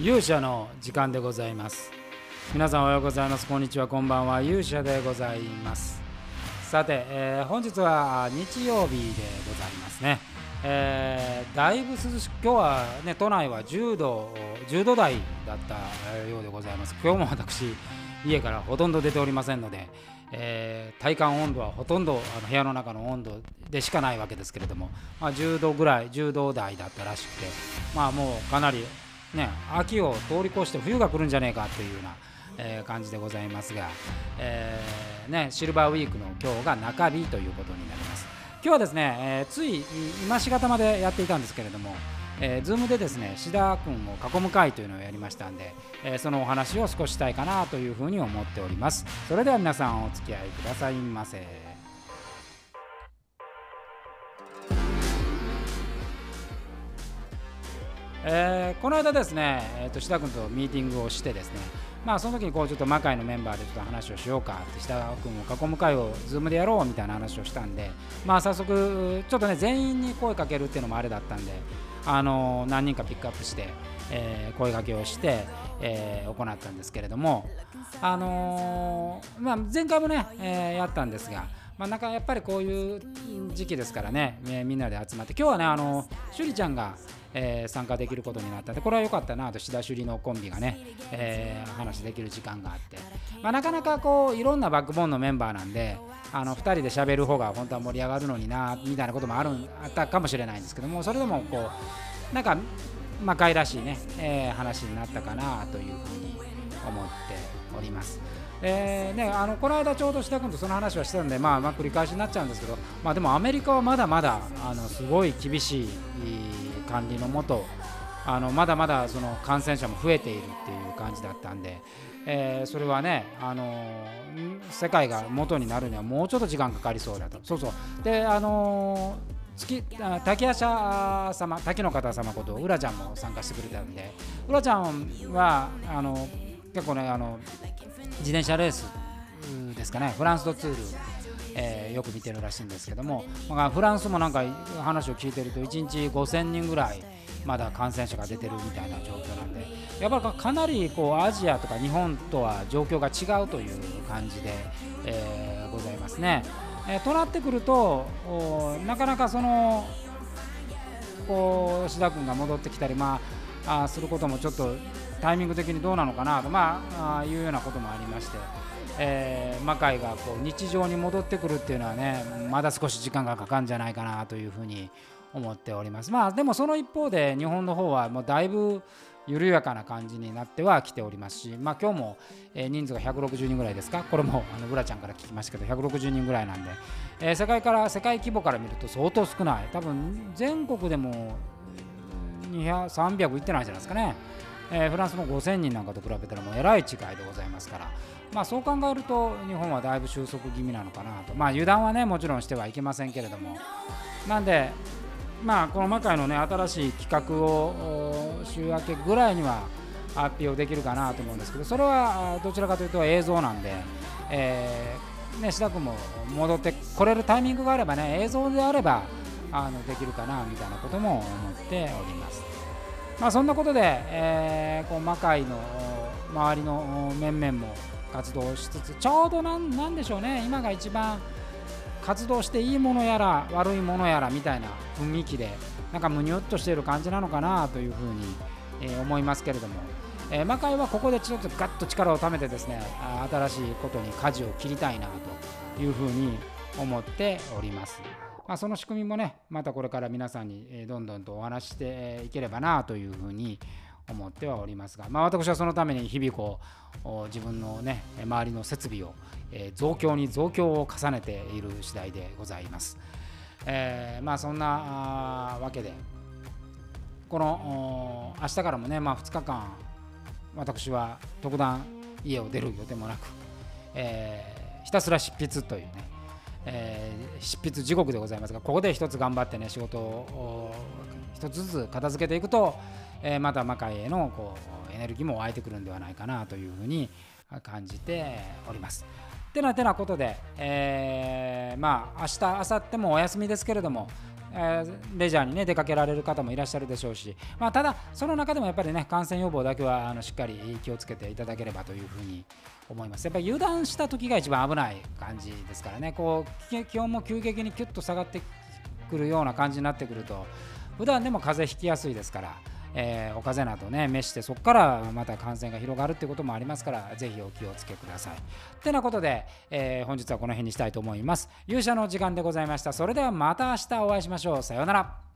勇者の時間でございます。皆さんおはようございます。こんにちはこんばんは。勇者でございます。さて、えー、本日は日曜日でございますね、えー、だいぶ涼しく今日はね都内は10度10度台だったようでございます。今日も私家からほとんど出ておりませんので、えー、体感温度はほとんどあの部屋の中の温度でしかないわけですけれども、まあ、10度ぐらい10度台だったらしくてまあもうかなりね、秋を通り越して冬が来るんじゃねえかというような、えー、感じでございますが、えー、ね、シルバーウィークの今日が中日ということになります。今日はですね、えー、つい今しがたまでやっていたんですけれども、えー、ズームでですね志田君を囲む会というのをやりましたんで、えー、そのお話を少ししたいかなというふうに思っておりますそれでは皆さんお付き合いくださいませえー、この間ですね、えーと、志田君とミーティングをしてですね、まあ、その時にこうちょっと魔界のメンバーでちょっと話をしようかって志田君を囲む会を Zoom でやろうみたいな話をしたんで、まあ、早速ちょっとね全員に声かけるっていうのもあれだったんで、あのー、何人かピックアップして、えー、声かけをして、えー、行ったんですけれども、あのまあ、前回もね、えやったんですが、まあ、なんかやっぱりこういう時期ですからね、みんなで集まって今日はねあの趣里ちゃんがえー、参加できることになったでこれは良かったなと志田首里のコンビがね、えー、話できる時間があって、まあ、なかなかこういろんなバックボーンのメンバーなんであの2人で喋る方が本当は盛り上がるのになみたいなこともあるあったかもしれないんですけどもそれでもこうなんか魔界らしいね、えー、話になったかなというふうに思っております。えーね、あのこの間ちょうど志田君とその話はしてたんで、まあ、まあ繰り返しになっちゃうんですけど、まあ、でもアメリカはまだまだあのすごい厳しい管理のもとあのまだまだその感染者も増えているっていう感じだったんで、えー、それはね、あの世界が元になるにはもうちょっと時間かかりそうだと。そうそうであの月滝夜叉様滝の方様ことうらちゃんも参加してくれたんでうらちゃんはあの結構ねあの自転車レースですかねフランスとツールえー、よく見てるらしいんですけども、まあ、フランスもなんか話を聞いてると1日5000人ぐらいまだ感染者が出てるみたいな状況なんでやっぱりかなりこうアジアとか日本とは状況が違うという感じで、えー、ございますね。えー、となってくるとなかなかそのこう志田君が戻ってきたり、まあ、あすることもちょっとタイミング的にどうなのかなと、まあ、あいうようなこともありまして。えー、魔界がこう日常に戻ってくるっていうのはねまだ少し時間がかかるんじゃないかなというふうに思っております。まあでもその一方で日本の方はもうだいぶ緩やかな感じになってはきておりますし、まあ、今日も、え、人数が160人ぐらいですか、これもあのブラちゃんから聞きましたけど、160人ぐらいなんで、えー、世界から世界規模から見ると相当少ない、多分全国でも300いってないじゃないですかね、えー、フランスも5000人なんかと比べたらもうえらい違いでございますから、まあ、そう考えると日本はだいぶ収束気味なのかなと、まあ、油断はねもちろんしてはいけませんけれども。なんで、まあ、この魔界のね新しい企画を週明けぐらいには発表できるかなと思うんですけどそれはどちらかというと映像なんで、えーね、志田君も戻ってこれるタイミングがあればね映像であればあのできるかなみたいなことも思っております。まあ、そんなことで、えー、こう魔界の周りの面々も活動しつつちょうどなんなんでしょうね今が一番活動していいものやら悪いものやらみたいな雰囲気でなんかむにゅっとしている感じなのかなというふうに、えー、思いますけれども、えー、魔界はここでちょっとガッと力をためてですね新しいことに舵を切りたいなというふうに思っております。まあ、その仕組みもねまたこれから皆さんにどんどんとお話していければなというふうに思ってはおりますが、まあ、私はそのために日々こう自分のね周りの設備を、増強に増強を重ねている次第でございます。えー、まあそんなわけでこの明日からもね、まあ、2日間私は特段家を出る予定もなく、えー、ひたすら執筆というね、えー、執筆時刻でございますがここで一つ頑張ってね仕事を一つずつ片付けていくとえー、また魔界へのこうエネルギーも湧いてくるんではないかなというふうに感じております。てなてなことで、えー、まあ明日明後日もお休みですけれども、えー、レジャーに、ね、出かけられる方もいらっしゃるでしょうし、まあ、ただ、その中でもやっぱりね感染予防だけはあのしっかり気をつけていただければというふうに思います。やっぱり油断した時が一番危ない感じですからね、こう気温も急激にキュッと下がってくるような感じになってくると、普段でも風邪ひきやすいですから。えー、お風邪などね召してそこからまた感染が広がるってこともありますからぜひお気をつけください。ってなことで、えー、本日はこの辺にしたいと思います。勇者の時間でございました。それではまた明日お会いしましょう。さようなら。